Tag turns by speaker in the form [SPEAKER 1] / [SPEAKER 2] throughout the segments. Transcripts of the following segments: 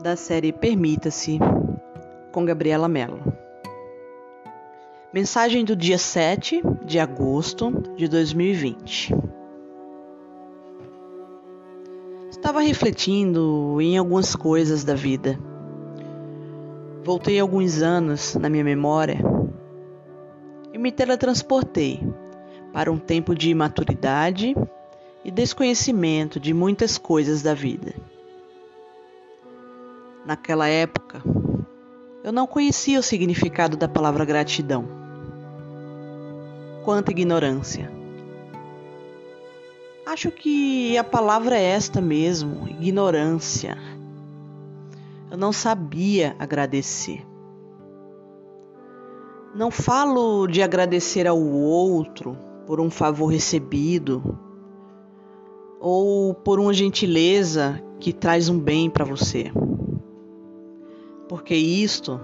[SPEAKER 1] da série Permita-se, com Gabriela Mello. Mensagem do dia 7 de agosto de 2020. Estava refletindo em algumas coisas da vida. Voltei alguns anos na minha memória e me teletransportei para um tempo de imaturidade e desconhecimento de muitas coisas da vida. Naquela época, eu não conhecia o significado da palavra gratidão. Quanta ignorância! Acho que a palavra é esta mesmo, ignorância. Eu não sabia agradecer. Não falo de agradecer ao outro por um favor recebido ou por uma gentileza que traz um bem para você porque isto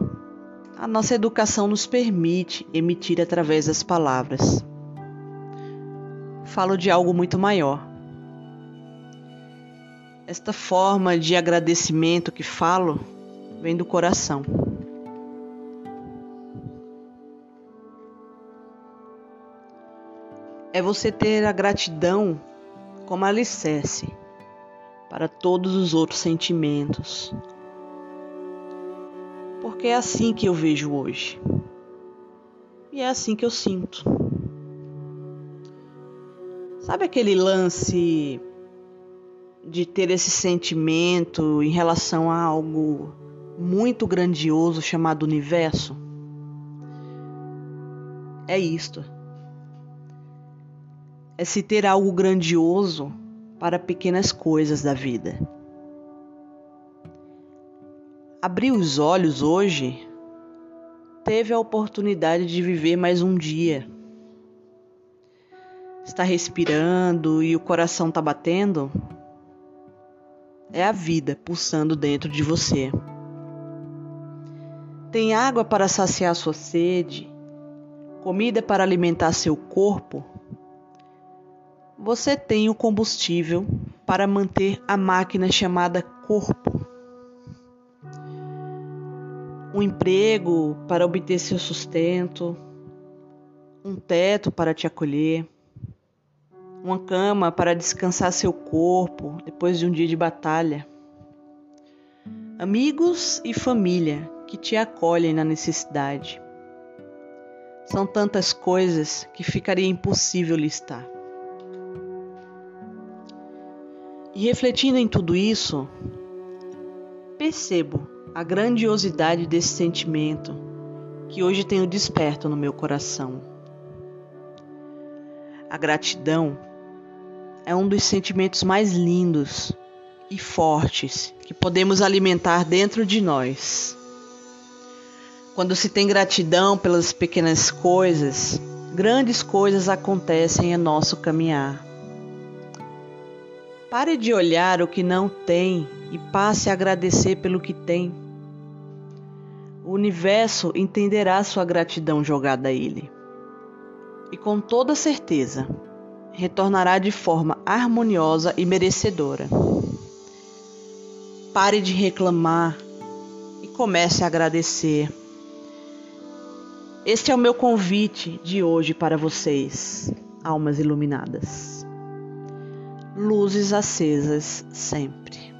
[SPEAKER 1] a nossa educação nos permite emitir através das palavras. Falo de algo muito maior. Esta forma de agradecimento que falo vem do coração. É você ter a gratidão como alicerce para todos os outros sentimentos, porque é assim que eu vejo hoje. E é assim que eu sinto. Sabe aquele lance de ter esse sentimento em relação a algo muito grandioso chamado universo? É isto. É se ter algo grandioso para pequenas coisas da vida. Abrir os olhos hoje, teve a oportunidade de viver mais um dia. Está respirando e o coração está batendo? É a vida pulsando dentro de você. Tem água para saciar sua sede, comida para alimentar seu corpo. Você tem o combustível para manter a máquina chamada corpo um emprego para obter seu sustento, um teto para te acolher, uma cama para descansar seu corpo depois de um dia de batalha, amigos e família que te acolhem na necessidade. São tantas coisas que ficaria impossível listar. E refletindo em tudo isso, percebo a grandiosidade desse sentimento que hoje tenho desperto no meu coração. A gratidão é um dos sentimentos mais lindos e fortes que podemos alimentar dentro de nós. Quando se tem gratidão pelas pequenas coisas, grandes coisas acontecem em nosso caminhar. Pare de olhar o que não tem e passe a agradecer pelo que tem. O universo entenderá sua gratidão jogada a ele. E com toda certeza, retornará de forma harmoniosa e merecedora. Pare de reclamar e comece a agradecer. Este é o meu convite de hoje para vocês, almas iluminadas. Luzes acesas sempre.